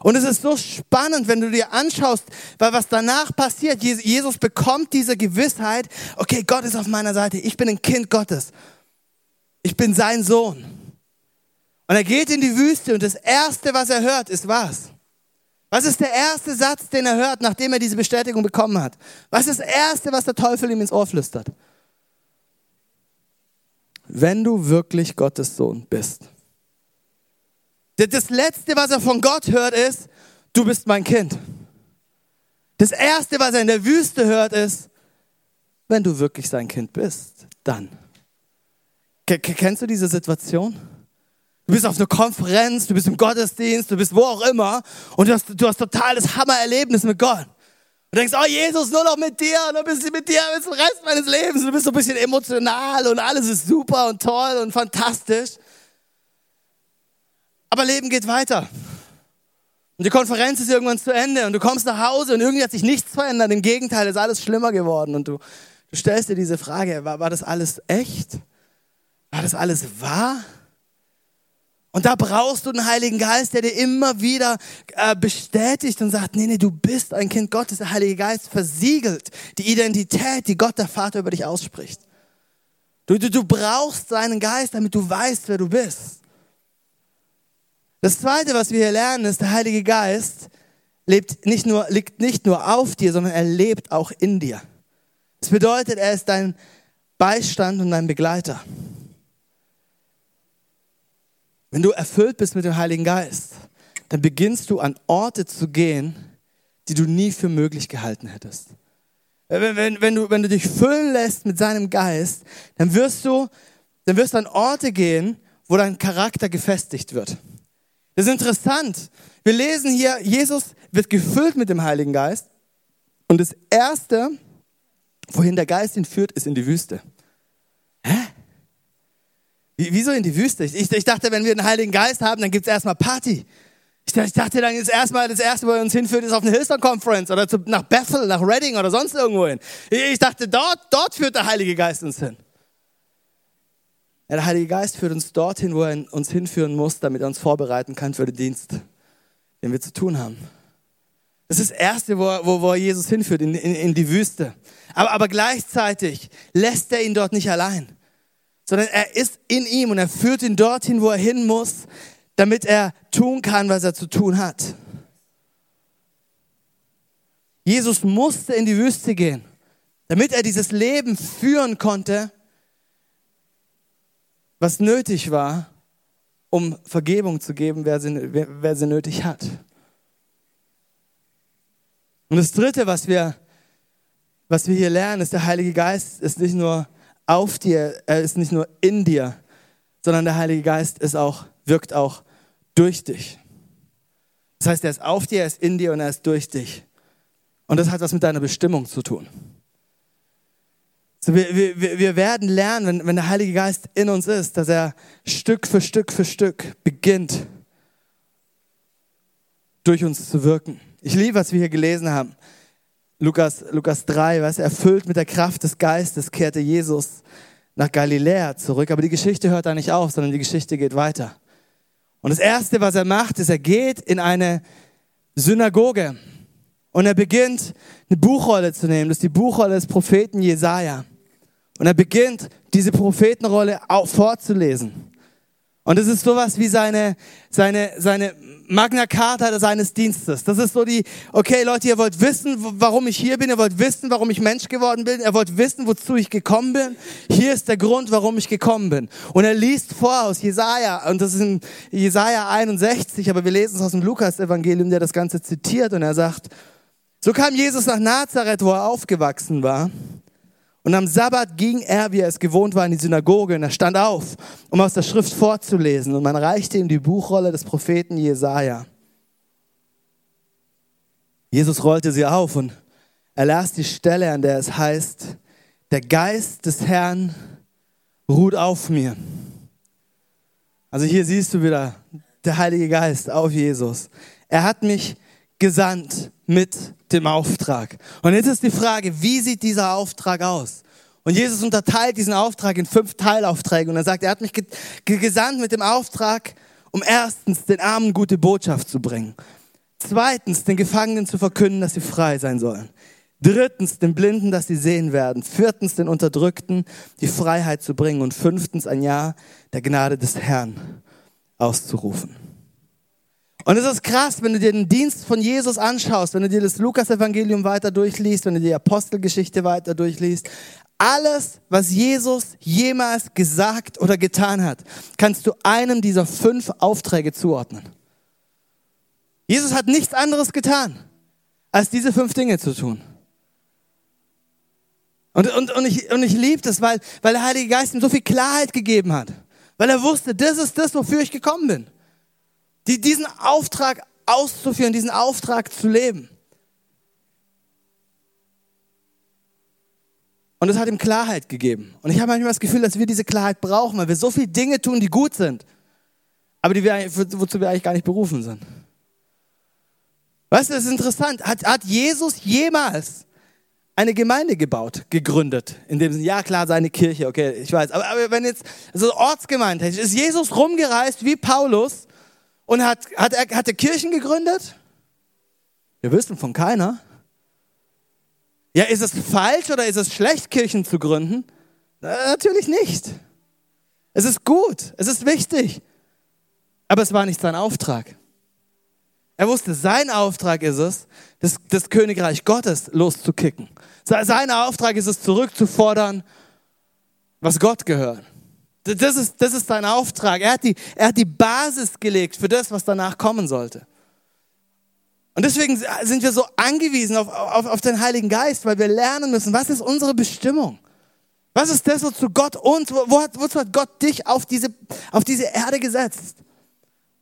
Und es ist so spannend, wenn du dir anschaust, weil was danach passiert. Jesus bekommt diese Gewissheit, okay, Gott ist auf meiner Seite, ich bin ein Kind Gottes. Ich bin sein Sohn. Und er geht in die Wüste und das Erste, was er hört, ist was? Was ist der erste Satz, den er hört, nachdem er diese Bestätigung bekommen hat? Was ist das Erste, was der Teufel ihm ins Ohr flüstert? Wenn du wirklich Gottes Sohn bist. Das Letzte, was er von Gott hört, ist, du bist mein Kind. Das Erste, was er in der Wüste hört, ist, wenn du wirklich sein Kind bist, dann. Kennst du diese Situation? Du bist auf einer Konferenz, du bist im Gottesdienst, du bist wo auch immer und du hast, du hast totales Hammererlebnis mit Gott. Du denkst, oh Jesus, nur noch mit dir, nur bist du mit dir bis zum Rest meines Lebens. Du bist so ein bisschen emotional und alles ist super und toll und fantastisch. Aber Leben geht weiter. Und die Konferenz ist irgendwann zu Ende und du kommst nach Hause und irgendwie hat sich nichts verändert. Im Gegenteil, ist alles schlimmer geworden. Und du, du stellst dir diese Frage, war, war das alles echt? War das alles wahr? Und da brauchst du den Heiligen Geist, der dir immer wieder äh, bestätigt und sagt, nee, nee, du bist ein Kind Gottes. Der Heilige Geist versiegelt die Identität, die Gott der Vater über dich ausspricht. Du, du, du brauchst seinen Geist, damit du weißt, wer du bist. Das Zweite, was wir hier lernen, ist, der Heilige Geist lebt nicht nur, liegt nicht nur auf dir, sondern er lebt auch in dir. Das bedeutet, er ist dein Beistand und dein Begleiter. Wenn du erfüllt bist mit dem Heiligen Geist, dann beginnst du an Orte zu gehen, die du nie für möglich gehalten hättest. Wenn, wenn, wenn, du, wenn du dich füllen lässt mit seinem Geist, dann wirst du, dann wirst du an Orte gehen, wo dein Charakter gefestigt wird. Das ist interessant. Wir lesen hier, Jesus wird gefüllt mit dem Heiligen Geist. Und das Erste, wohin der Geist ihn führt, ist in die Wüste. Wieso in die Wüste? Ich, ich dachte, wenn wir den Heiligen Geist haben, dann gibt es erstmal Party. Ich dachte, dann ist erstmal das erste, wo er uns hinführt, ist auf eine Hillsong Conference oder zu, nach Bethel, nach Reading oder sonst irgendwo hin. Ich dachte, dort, dort führt der Heilige Geist uns hin. Ja, der Heilige Geist führt uns dorthin, wo er uns hinführen muss, damit er uns vorbereiten kann für den Dienst, den wir zu tun haben. Das ist das Erste, wo, wo, wo er Jesus hinführt, in, in, in die Wüste. Aber, aber gleichzeitig lässt er ihn dort nicht allein, sondern er ist in ihm und er führt ihn dorthin, wo er hin muss, damit er tun kann, was er zu tun hat. Jesus musste in die Wüste gehen, damit er dieses Leben führen konnte, was nötig war, um Vergebung zu geben, wer sie, wer, sie nötig hat. Und das Dritte, was wir, was wir hier lernen, ist, der Heilige Geist ist nicht nur auf dir, er ist nicht nur in dir, sondern der Heilige Geist ist auch, wirkt auch durch dich. Das heißt, er ist auf dir, er ist in dir und er ist durch dich. Und das hat was mit deiner Bestimmung zu tun. So, wir, wir, wir werden lernen, wenn, wenn der Heilige Geist in uns ist, dass er Stück für Stück für Stück beginnt, durch uns zu wirken. Ich liebe, was wir hier gelesen haben. Lukas, Lukas 3, was erfüllt mit der Kraft des Geistes, kehrte Jesus nach Galiläa zurück. Aber die Geschichte hört da nicht auf, sondern die Geschichte geht weiter. Und das Erste, was er macht, ist, er geht in eine Synagoge und er beginnt, eine Buchrolle zu nehmen. Das ist die Buchrolle des Propheten Jesaja. Und er beginnt, diese Prophetenrolle auch vorzulesen. Und es ist sowas wie seine, seine, seine Magna Carta seines Dienstes. Das ist so die, okay Leute, ihr wollt wissen, warum ich hier bin, ihr wollt wissen, warum ich Mensch geworden bin, ihr wollt wissen, wozu ich gekommen bin. Hier ist der Grund, warum ich gekommen bin. Und er liest vor aus Jesaja, und das ist in Jesaja 61, aber wir lesen es aus dem Lukas-Evangelium, der das Ganze zitiert, und er sagt, so kam Jesus nach Nazareth, wo er aufgewachsen war. Und am Sabbat ging er, wie er es gewohnt war, in die Synagoge und er stand auf, um aus der Schrift vorzulesen. Und man reichte ihm die Buchrolle des Propheten Jesaja. Jesus rollte sie auf und er las die Stelle, an der es heißt, der Geist des Herrn ruht auf mir. Also hier siehst du wieder der Heilige Geist auf Jesus. Er hat mich gesandt mit dem Auftrag. Und jetzt ist die Frage, wie sieht dieser Auftrag aus? Und Jesus unterteilt diesen Auftrag in fünf Teilaufträge und er sagt, er hat mich gesandt mit dem Auftrag, um erstens den Armen gute Botschaft zu bringen. Zweitens, den Gefangenen zu verkünden, dass sie frei sein sollen. Drittens, den Blinden, dass sie sehen werden. Viertens, den Unterdrückten die Freiheit zu bringen. Und fünftens, ein Jahr der Gnade des Herrn auszurufen. Und es ist krass, wenn du dir den Dienst von Jesus anschaust, wenn du dir das Lukas-Evangelium weiter durchliest, wenn du die Apostelgeschichte weiter durchliest. Alles, was Jesus jemals gesagt oder getan hat, kannst du einem dieser fünf Aufträge zuordnen. Jesus hat nichts anderes getan, als diese fünf Dinge zu tun. Und, und, und ich, und ich liebe das, weil, weil der Heilige Geist ihm so viel Klarheit gegeben hat. Weil er wusste, das ist das, wofür ich gekommen bin die, diesen Auftrag auszuführen, diesen Auftrag zu leben. Und es hat ihm Klarheit gegeben. Und ich habe manchmal das Gefühl, dass wir diese Klarheit brauchen, weil wir so viele Dinge tun, die gut sind, aber die wir, wozu wir eigentlich gar nicht berufen sind. Weißt du, das ist interessant. Hat, hat Jesus jemals eine Gemeinde gebaut, gegründet? In dem Sinne, ja klar, seine Kirche, okay, ich weiß. Aber, aber wenn jetzt so Ortsgemeinde ist Jesus rumgereist wie Paulus und hat, hat, er, hat er Kirchen gegründet? Wir wissen von keiner. Ja, ist es falsch oder ist es schlecht, Kirchen zu gründen? Na, natürlich nicht. Es ist gut, es ist wichtig. Aber es war nicht sein Auftrag. Er wusste, sein Auftrag ist es, das, das Königreich Gottes loszukicken. Sein Auftrag ist es, zurückzufordern, was Gott gehört. Das ist, das ist sein Auftrag. Er hat, die, er hat die Basis gelegt für das, was danach kommen sollte. Und deswegen sind wir so angewiesen auf, auf, auf den Heiligen Geist, weil wir lernen müssen, was ist unsere Bestimmung? Was ist das, wozu Gott uns, wo hat, wozu hat Gott dich auf diese, auf diese Erde gesetzt?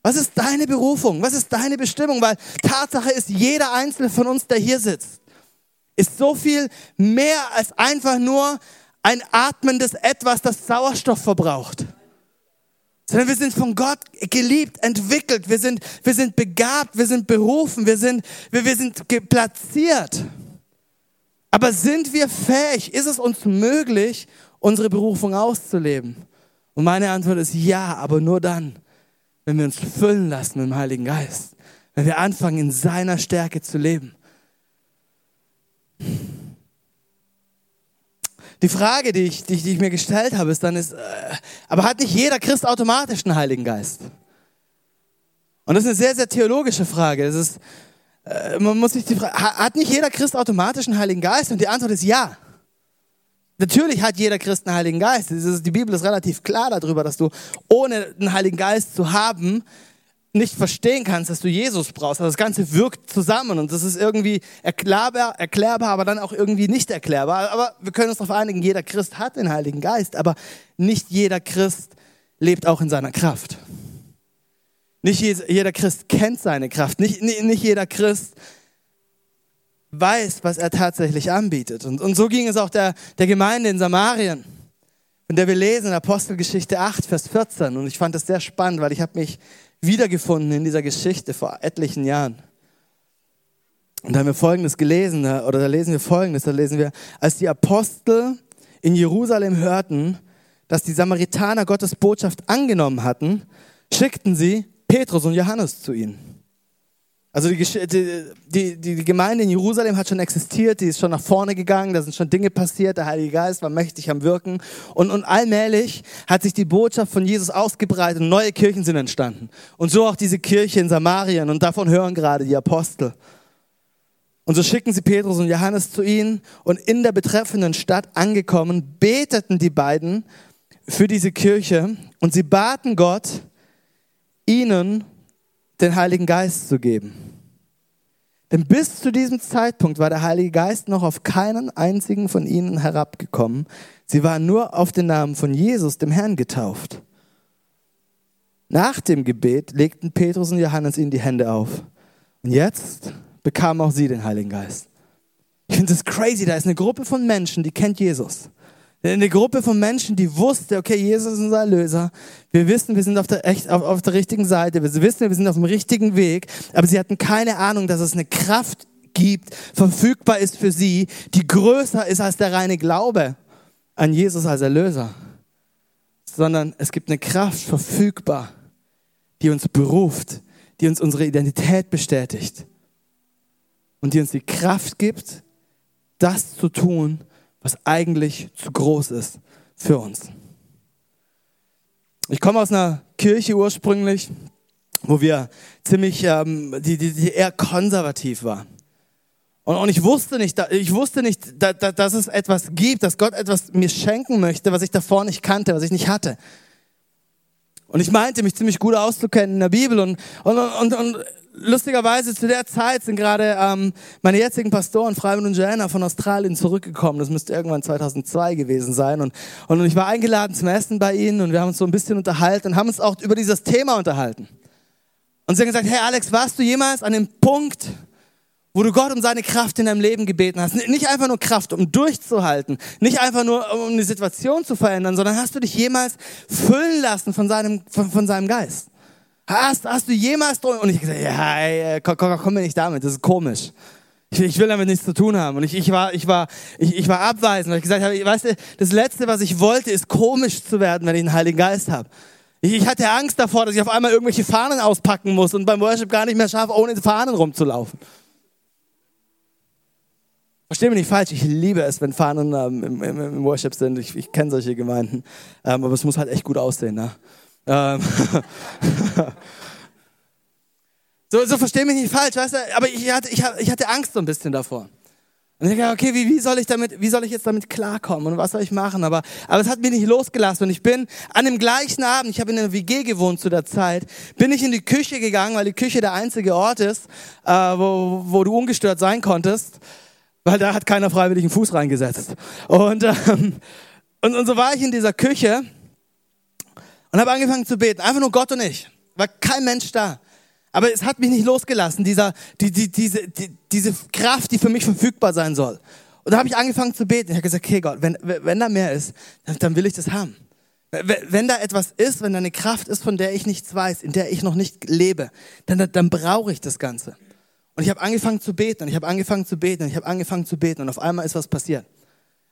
Was ist deine Berufung? Was ist deine Bestimmung? Weil Tatsache ist, jeder einzelne von uns, der hier sitzt, ist so viel mehr als einfach nur ein atmendes Etwas, das Sauerstoff verbraucht. sondern wir sind von Gott geliebt, entwickelt, wir sind, wir sind begabt, wir sind berufen, wir sind, wir, wir sind platziert. Aber sind wir fähig, ist es uns möglich, unsere Berufung auszuleben? Und meine Antwort ist ja, aber nur dann, wenn wir uns füllen lassen mit dem Heiligen Geist, wenn wir anfangen, in seiner Stärke zu leben. Die Frage, die ich, die, die ich mir gestellt habe, ist dann, ist, äh, aber hat nicht jeder Christ automatisch einen Heiligen Geist? Und das ist eine sehr, sehr theologische Frage. Das ist, äh, man muss sich die Frage, hat nicht jeder Christ automatisch einen Heiligen Geist? Und die Antwort ist ja. Natürlich hat jeder Christ einen Heiligen Geist. Ist, die Bibel ist relativ klar darüber, dass du ohne einen Heiligen Geist zu haben, nicht verstehen kannst, dass du Jesus brauchst. Also das Ganze wirkt zusammen und das ist irgendwie erklärbar, erklärbar, aber dann auch irgendwie nicht erklärbar. Aber wir können uns darauf einigen, jeder Christ hat den Heiligen Geist, aber nicht jeder Christ lebt auch in seiner Kraft. Nicht jeder Christ kennt seine Kraft. Nicht, nicht jeder Christ weiß, was er tatsächlich anbietet. Und, und so ging es auch der, der Gemeinde in Samarien, von der wir lesen in Apostelgeschichte 8, Vers 14. Und ich fand das sehr spannend, weil ich habe mich wiedergefunden in dieser Geschichte vor etlichen Jahren. Und da haben wir Folgendes gelesen, oder da lesen wir Folgendes, da lesen wir, als die Apostel in Jerusalem hörten, dass die Samaritaner Gottes Botschaft angenommen schickten sie Petrus und Johannes zu ihnen. Also die, die, die, die, Gemeinde in Jerusalem hat schon existiert, die ist schon nach vorne gegangen, da sind schon Dinge passiert, der Heilige Geist war mächtig am Wirken. Und, und allmählich hat sich die Botschaft von Jesus ausgebreitet und neue Kirchen sind entstanden. Und so auch diese Kirche in Samarien und davon hören gerade die Apostel. Und so schicken sie Petrus und Johannes zu ihnen und in der betreffenden Stadt angekommen, beteten die beiden für diese Kirche und sie baten Gott, ihnen den Heiligen Geist zu geben. Denn bis zu diesem Zeitpunkt war der Heilige Geist noch auf keinen einzigen von ihnen herabgekommen. Sie waren nur auf den Namen von Jesus, dem Herrn, getauft. Nach dem Gebet legten Petrus und Johannes ihnen die Hände auf. Und jetzt bekamen auch sie den Heiligen Geist. Ich finde das crazy. Da ist eine Gruppe von Menschen, die kennt Jesus. Eine Gruppe von Menschen, die wusste, okay, Jesus ist unser Erlöser. Wir wissen, wir sind auf der, echt, auf, auf der richtigen Seite. Wir wissen, wir sind auf dem richtigen Weg. Aber sie hatten keine Ahnung, dass es eine Kraft gibt, verfügbar ist für sie, die größer ist als der reine Glaube an Jesus als Erlöser. Sondern es gibt eine Kraft verfügbar, die uns beruft, die uns unsere Identität bestätigt und die uns die Kraft gibt, das zu tun, was eigentlich zu groß ist für uns. Ich komme aus einer Kirche ursprünglich, wo wir ziemlich, ähm, die, die, die eher konservativ war. Und, und ich wusste nicht, ich wusste nicht, da, da, dass es etwas gibt, dass Gott etwas mir schenken möchte, was ich davor nicht kannte, was ich nicht hatte. Und ich meinte, mich ziemlich gut auszukennen in der Bibel und, und, und, und lustigerweise zu der Zeit sind gerade ähm, meine jetzigen Pastoren, Freimann und Joanna, von Australien zurückgekommen. Das müsste irgendwann 2002 gewesen sein. Und, und ich war eingeladen zum Essen bei ihnen und wir haben uns so ein bisschen unterhalten und haben uns auch über dieses Thema unterhalten. Und sie haben gesagt, hey Alex, warst du jemals an dem Punkt, wo du Gott um seine Kraft in deinem Leben gebeten hast? Nicht einfach nur Kraft, um durchzuhalten, nicht einfach nur, um die Situation zu verändern, sondern hast du dich jemals füllen lassen von seinem, von, von seinem Geist? Hast, hast du jemals drunter? Und ich gesagt, ja, ey, komm, komm, komm mir nicht damit, das ist komisch. Ich, ich, will damit nichts zu tun haben. Und ich, ich war, ich war, ich, ich war abweisend, weil ich gesagt habe, weißt du, das Letzte, was ich wollte, ist komisch zu werden, wenn ich einen Heiligen Geist habe. Ich, ich hatte Angst davor, dass ich auf einmal irgendwelche Fahnen auspacken muss und beim Worship gar nicht mehr schaffe, ohne Fahnen rumzulaufen. Versteh mich nicht falsch, ich liebe es, wenn Fahnen ähm, im, im, im, Worship sind. Ich, ich kenne solche Gemeinden. Ähm, aber es muss halt echt gut aussehen. Ne? Ähm so, so versteh mich nicht falsch, weißt du? Aber ich hatte, ich, ich hatte Angst so ein bisschen davor. Und ich dachte, okay, wie, wie, soll ich damit, wie soll ich jetzt damit klarkommen und was soll ich machen? Aber, aber es hat mich nicht losgelassen. Und ich bin an dem gleichen Abend, ich habe in einer WG gewohnt zu der Zeit, bin ich in die Küche gegangen, weil die Küche der einzige Ort ist, äh, wo, wo du ungestört sein konntest, weil da hat keiner freiwillig einen Fuß reingesetzt. Und, ähm, und, und so war ich in dieser Küche und habe angefangen zu beten. Einfach nur Gott und ich. War kein Mensch da. Aber es hat mich nicht losgelassen, dieser, die, die, diese, die, diese Kraft, die für mich verfügbar sein soll. Und da habe ich angefangen zu beten. Ich habe gesagt, okay Gott, wenn, wenn da mehr ist, dann, will ich das haben. Wenn da etwas ist, wenn da eine Kraft ist, von der ich nichts weiß, in der ich noch nicht lebe, dann, dann brauche ich das Ganze. Und ich habe angefangen zu beten und ich habe angefangen zu beten und ich habe angefangen zu beten und auf einmal ist was passiert.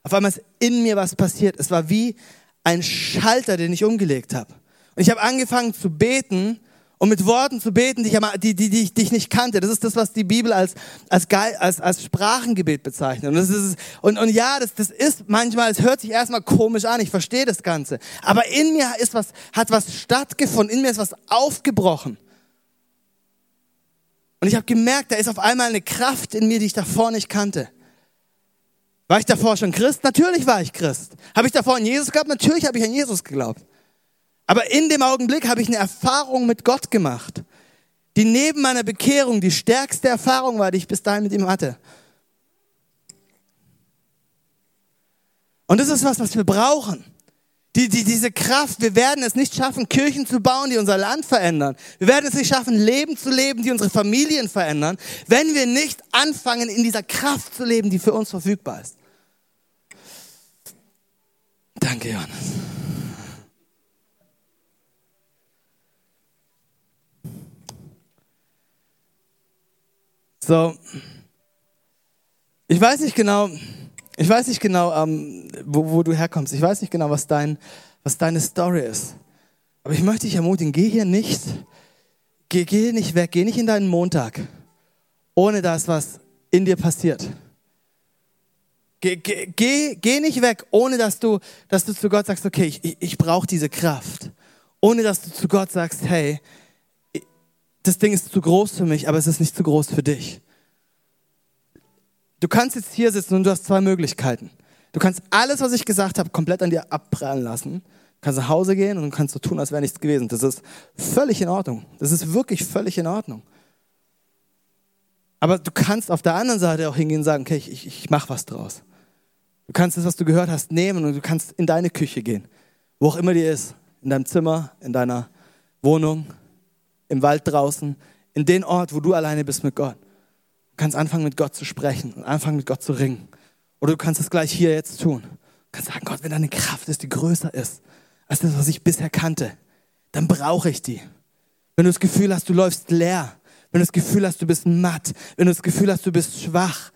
Auf einmal ist in mir was passiert. Es war wie ein Schalter, den ich umgelegt habe. Und ich habe angefangen zu beten und mit Worten zu beten, die ich, die, die, die, die ich nicht kannte. Das ist das, was die Bibel als, als, als, als Sprachengebet bezeichnet. Und, das ist, und, und ja, das, das ist manchmal, es hört sich erstmal komisch an, ich verstehe das Ganze. Aber in mir ist was, hat was stattgefunden, in mir ist was aufgebrochen. Und ich habe gemerkt, da ist auf einmal eine Kraft in mir, die ich davor nicht kannte. War ich davor schon Christ? Natürlich war ich Christ. Habe ich davor an Jesus geglaubt? Natürlich habe ich an Jesus geglaubt. Aber in dem Augenblick habe ich eine Erfahrung mit Gott gemacht, die neben meiner Bekehrung die stärkste Erfahrung war, die ich bis dahin mit ihm hatte. Und das ist was, was wir brauchen. Die, die, diese Kraft, wir werden es nicht schaffen, Kirchen zu bauen, die unser Land verändern. Wir werden es nicht schaffen, Leben zu leben, die unsere Familien verändern, wenn wir nicht anfangen, in dieser Kraft zu leben, die für uns verfügbar ist. Danke, Johannes. So, ich weiß nicht genau, ich weiß nicht genau, ähm, wo, wo, du herkommst. Ich weiß nicht genau, was, dein, was deine Story ist. Aber ich möchte dich ermutigen, geh hier nicht, geh, geh nicht weg, geh nicht in deinen Montag, ohne dass was in dir passiert. Geh, geh, geh, nicht weg, ohne dass du, dass du zu Gott sagst, okay, ich, ich brauche diese Kraft. Ohne dass du zu Gott sagst, hey, das Ding ist zu groß für mich, aber es ist nicht zu groß für dich. Du kannst jetzt hier sitzen und du hast zwei Möglichkeiten. Du kannst alles, was ich gesagt habe, komplett an dir abprallen lassen. Du kannst nach Hause gehen und kannst so tun, als wäre nichts gewesen. Das ist völlig in Ordnung. Das ist wirklich völlig in Ordnung. Aber du kannst auf der anderen Seite auch hingehen und sagen, okay, ich, ich, ich mache was draus. Du kannst das, was du gehört hast, nehmen und du kannst in deine Küche gehen. Wo auch immer die ist. In deinem Zimmer, in deiner Wohnung, im Wald draußen, in den Ort, wo du alleine bist mit Gott. Du kannst anfangen, mit Gott zu sprechen und anfangen, mit Gott zu ringen. Oder du kannst es gleich hier jetzt tun. Du kannst sagen, Gott, wenn deine Kraft ist, die größer ist als das, was ich bisher kannte, dann brauche ich die. Wenn du das Gefühl hast, du läufst leer, wenn du das Gefühl hast, du bist matt, wenn du das Gefühl hast, du bist schwach,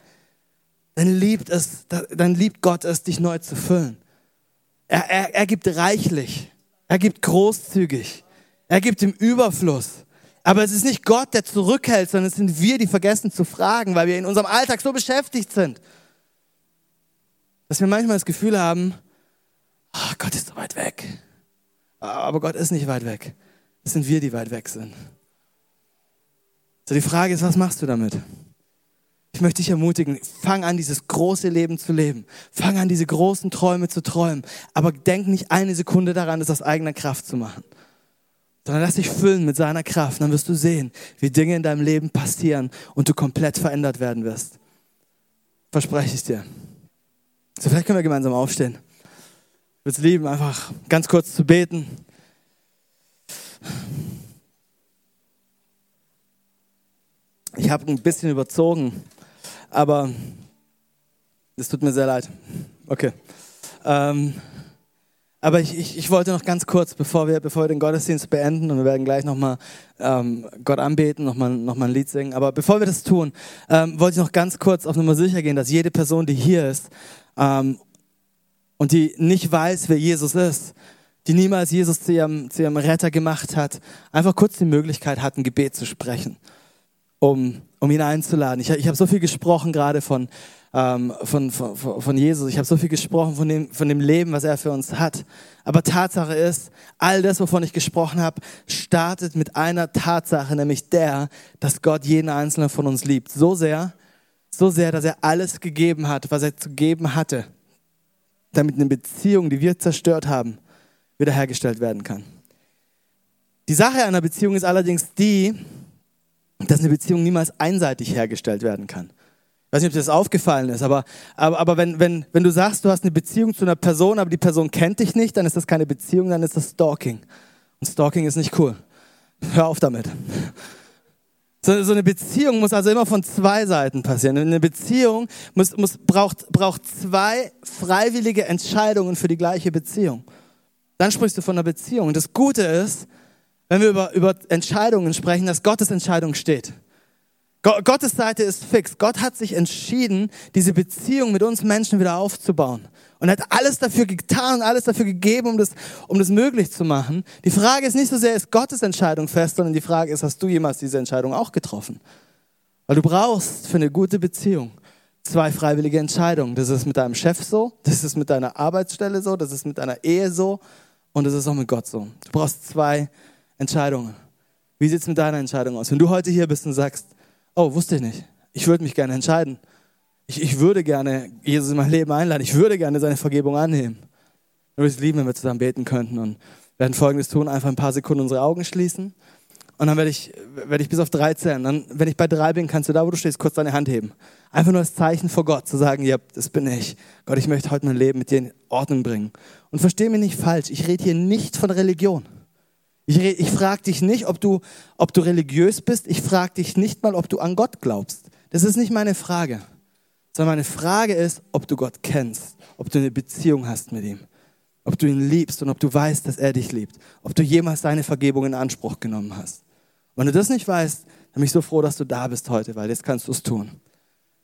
dann liebt es, dann liebt Gott es, dich neu zu füllen. Er, er, er gibt reichlich, er gibt großzügig. Er gibt im Überfluss. Aber es ist nicht Gott, der zurückhält, sondern es sind wir, die vergessen zu fragen, weil wir in unserem Alltag so beschäftigt sind, dass wir manchmal das Gefühl haben, oh, Gott ist so weit weg. Aber Gott ist nicht weit weg. Es sind wir, die weit weg sind. So die Frage ist, was machst du damit? Ich möchte dich ermutigen, fang an, dieses große Leben zu leben. Fang an, diese großen Träume zu träumen. Aber denk nicht eine Sekunde daran, das aus eigener Kraft zu machen sondern lass dich füllen mit seiner Kraft. Dann wirst du sehen, wie Dinge in deinem Leben passieren und du komplett verändert werden wirst. Verspreche ich dir. So, vielleicht können wir gemeinsam aufstehen. Ich würde es lieben, einfach ganz kurz zu beten. Ich habe ein bisschen überzogen, aber es tut mir sehr leid. Okay. Ähm, aber ich, ich, ich wollte noch ganz kurz, bevor wir, bevor wir den Gottesdienst beenden, und wir werden gleich nochmal ähm, Gott anbeten, nochmal noch mal ein Lied singen, aber bevor wir das tun, ähm, wollte ich noch ganz kurz auf Nummer sicher gehen, dass jede Person, die hier ist ähm, und die nicht weiß, wer Jesus ist, die niemals Jesus zu ihrem, zu ihrem Retter gemacht hat, einfach kurz die Möglichkeit hat, ein Gebet zu sprechen, um, um ihn einzuladen. Ich, ich habe so viel gesprochen gerade von ähm, von, von, von Jesus. Ich habe so viel gesprochen von dem, von dem Leben, was er für uns hat. Aber Tatsache ist, all das, wovon ich gesprochen habe, startet mit einer Tatsache, nämlich der, dass Gott jeden einzelnen von uns liebt. So sehr, so sehr, dass er alles gegeben hat, was er zu geben hatte, damit eine Beziehung, die wir zerstört haben, wiederhergestellt werden kann. Die Sache einer Beziehung ist allerdings die, dass eine Beziehung niemals einseitig hergestellt werden kann. Ich weiß nicht, ob dir das aufgefallen ist, aber, aber, aber wenn, wenn, wenn du sagst, du hast eine Beziehung zu einer Person, aber die Person kennt dich nicht, dann ist das keine Beziehung, dann ist das Stalking. Und Stalking ist nicht cool. Hör auf damit. So, so eine Beziehung muss also immer von zwei Seiten passieren. Eine Beziehung muss, muss, braucht, braucht zwei freiwillige Entscheidungen für die gleiche Beziehung. dann sprichst du von einer Beziehung. Und das Gute ist, wenn wir über, über Entscheidungen sprechen, dass Gottes Entscheidung steht. Gottes Seite ist fix. Gott hat sich entschieden, diese Beziehung mit uns Menschen wieder aufzubauen. Und hat alles dafür getan, alles dafür gegeben, um das, um das möglich zu machen. Die Frage ist nicht so sehr, ist Gottes Entscheidung fest, sondern die Frage ist, hast du jemals diese Entscheidung auch getroffen? Weil du brauchst für eine gute Beziehung zwei freiwillige Entscheidungen. Das ist mit deinem Chef so, das ist mit deiner Arbeitsstelle so, das ist mit deiner Ehe so und das ist auch mit Gott so. Du brauchst zwei Entscheidungen. Wie sieht es mit deiner Entscheidung aus? Wenn du heute hier bist und sagst, oh, wusste ich nicht, ich würde mich gerne entscheiden. Ich, ich würde gerne Jesus in mein Leben einladen. Ich würde gerne seine Vergebung annehmen. Würde es lieben, wenn wir zusammen beten könnten und werden Folgendes tun, einfach ein paar Sekunden unsere Augen schließen und dann werde ich, werde ich bis auf drei zählen. Dann, wenn ich bei drei bin, kannst du da, wo du stehst, kurz deine Hand heben. Einfach nur als Zeichen vor Gott, zu sagen, ja, das bin ich. Gott, ich möchte heute mein Leben mit dir in Ordnung bringen. Und verstehe mich nicht falsch, ich rede hier nicht von Religion. Ich, ich frage dich nicht, ob du, ob du religiös bist. Ich frage dich nicht mal, ob du an Gott glaubst. Das ist nicht meine Frage. Sondern meine Frage ist, ob du Gott kennst, ob du eine Beziehung hast mit ihm, ob du ihn liebst und ob du weißt, dass er dich liebt, ob du jemals seine Vergebung in Anspruch genommen hast. Wenn du das nicht weißt, dann bin ich so froh, dass du da bist heute, weil jetzt kannst du es tun.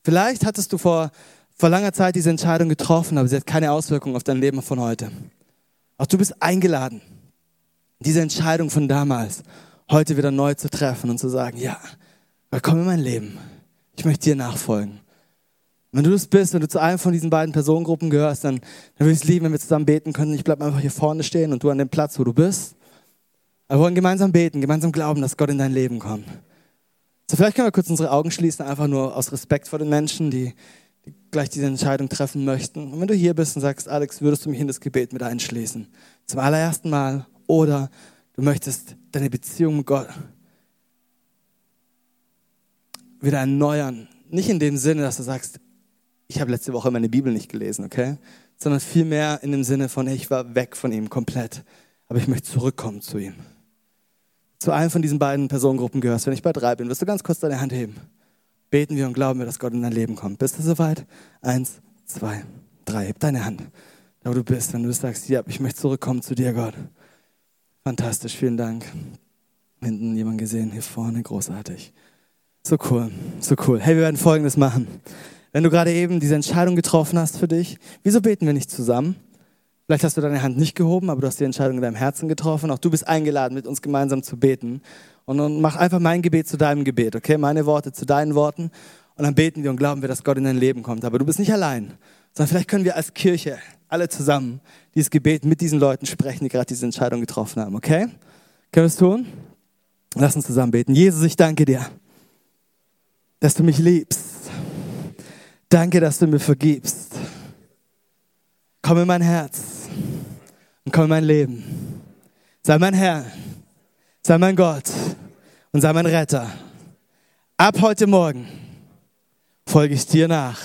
Vielleicht hattest du vor, vor langer Zeit diese Entscheidung getroffen, aber sie hat keine Auswirkungen auf dein Leben von heute. Auch du bist eingeladen, diese Entscheidung von damals heute wieder neu zu treffen und zu sagen, ja, komm in mein Leben. Ich möchte dir nachfolgen. Wenn du das bist und du zu einem von diesen beiden Personengruppen gehörst, dann, dann würde ich es lieben, wenn wir zusammen beten können. Ich bleibe einfach hier vorne stehen und du an dem Platz, wo du bist. Wir wollen gemeinsam beten, gemeinsam glauben, dass Gott in dein Leben kommt. So, vielleicht können wir kurz unsere Augen schließen, einfach nur aus Respekt vor den Menschen, die, die gleich diese Entscheidung treffen möchten. Und wenn du hier bist und sagst, Alex, würdest du mich in das Gebet mit einschließen? Zum allerersten Mal. Oder du möchtest deine Beziehung mit Gott wieder erneuern. Nicht in dem Sinne, dass du sagst, ich habe letzte Woche meine Bibel nicht gelesen, okay? Sondern vielmehr in dem Sinne von, ich war weg von ihm komplett. Aber ich möchte zurückkommen zu ihm zu einem von diesen beiden Personengruppen gehörst, wenn ich bei drei bin, wirst du ganz kurz deine Hand heben. Beten wir und glauben wir, dass Gott in dein Leben kommt. Bist du soweit? Eins, zwei, drei. Heb deine Hand, da wo du bist, wenn du sagst, ja, ich möchte zurückkommen zu dir, Gott. Fantastisch, vielen Dank. Hinten jemand gesehen, hier vorne, großartig. So cool, so cool. Hey, wir werden Folgendes machen. Wenn du gerade eben diese Entscheidung getroffen hast für dich, wieso beten wir nicht zusammen? Vielleicht hast du deine Hand nicht gehoben, aber du hast die Entscheidung in deinem Herzen getroffen. Auch du bist eingeladen, mit uns gemeinsam zu beten. Und dann mach einfach mein Gebet zu deinem Gebet, okay? Meine Worte zu deinen Worten. Und dann beten wir und glauben wir, dass Gott in dein Leben kommt. Aber du bist nicht allein, sondern vielleicht können wir als Kirche alle zusammen dieses Gebet mit diesen Leuten sprechen, die gerade diese Entscheidung getroffen haben, okay? Können wir es tun? Lass uns zusammen beten. Jesus, ich danke dir, dass du mich liebst. Danke, dass du mir vergibst. Komm in mein Herz und komm in mein Leben. Sei mein Herr, sei mein Gott und sei mein Retter. Ab heute Morgen folge ich dir nach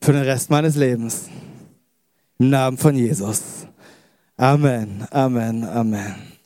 für den Rest meines Lebens. Namen von Jesus. Amen, Amen, Amen.